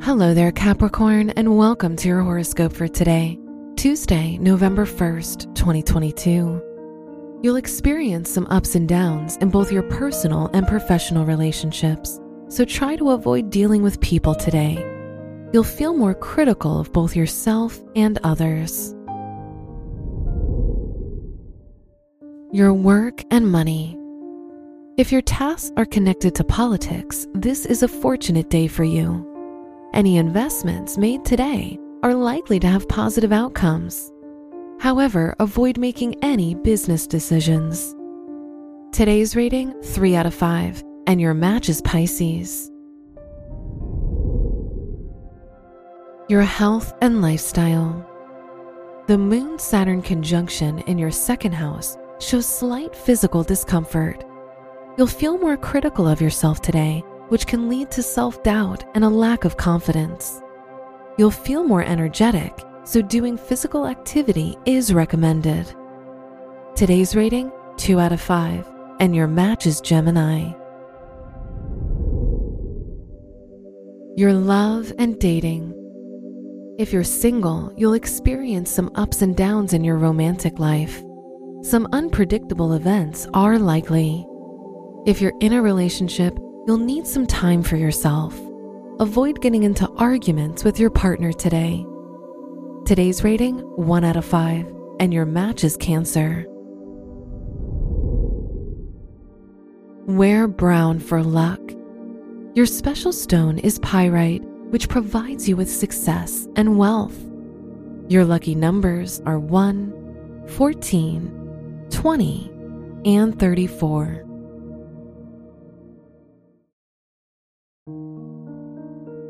Hello there, Capricorn, and welcome to your horoscope for today, Tuesday, November 1st, 2022. You'll experience some ups and downs in both your personal and professional relationships, so try to avoid dealing with people today. You'll feel more critical of both yourself and others. Your work and money. If your tasks are connected to politics, this is a fortunate day for you. Any investments made today are likely to have positive outcomes. However, avoid making any business decisions. Today's rating 3 out of 5, and your match is Pisces. Your health and lifestyle. The Moon Saturn conjunction in your second house shows slight physical discomfort. You'll feel more critical of yourself today, which can lead to self doubt and a lack of confidence. You'll feel more energetic, so doing physical activity is recommended. Today's rating 2 out of 5, and your match is Gemini. Your love and dating. If you're single, you'll experience some ups and downs in your romantic life. Some unpredictable events are likely. If you're in a relationship, you'll need some time for yourself. Avoid getting into arguments with your partner today. Today's rating 1 out of 5, and your match is Cancer. Wear brown for luck. Your special stone is pyrite, which provides you with success and wealth. Your lucky numbers are 1, 14, 20, and 34.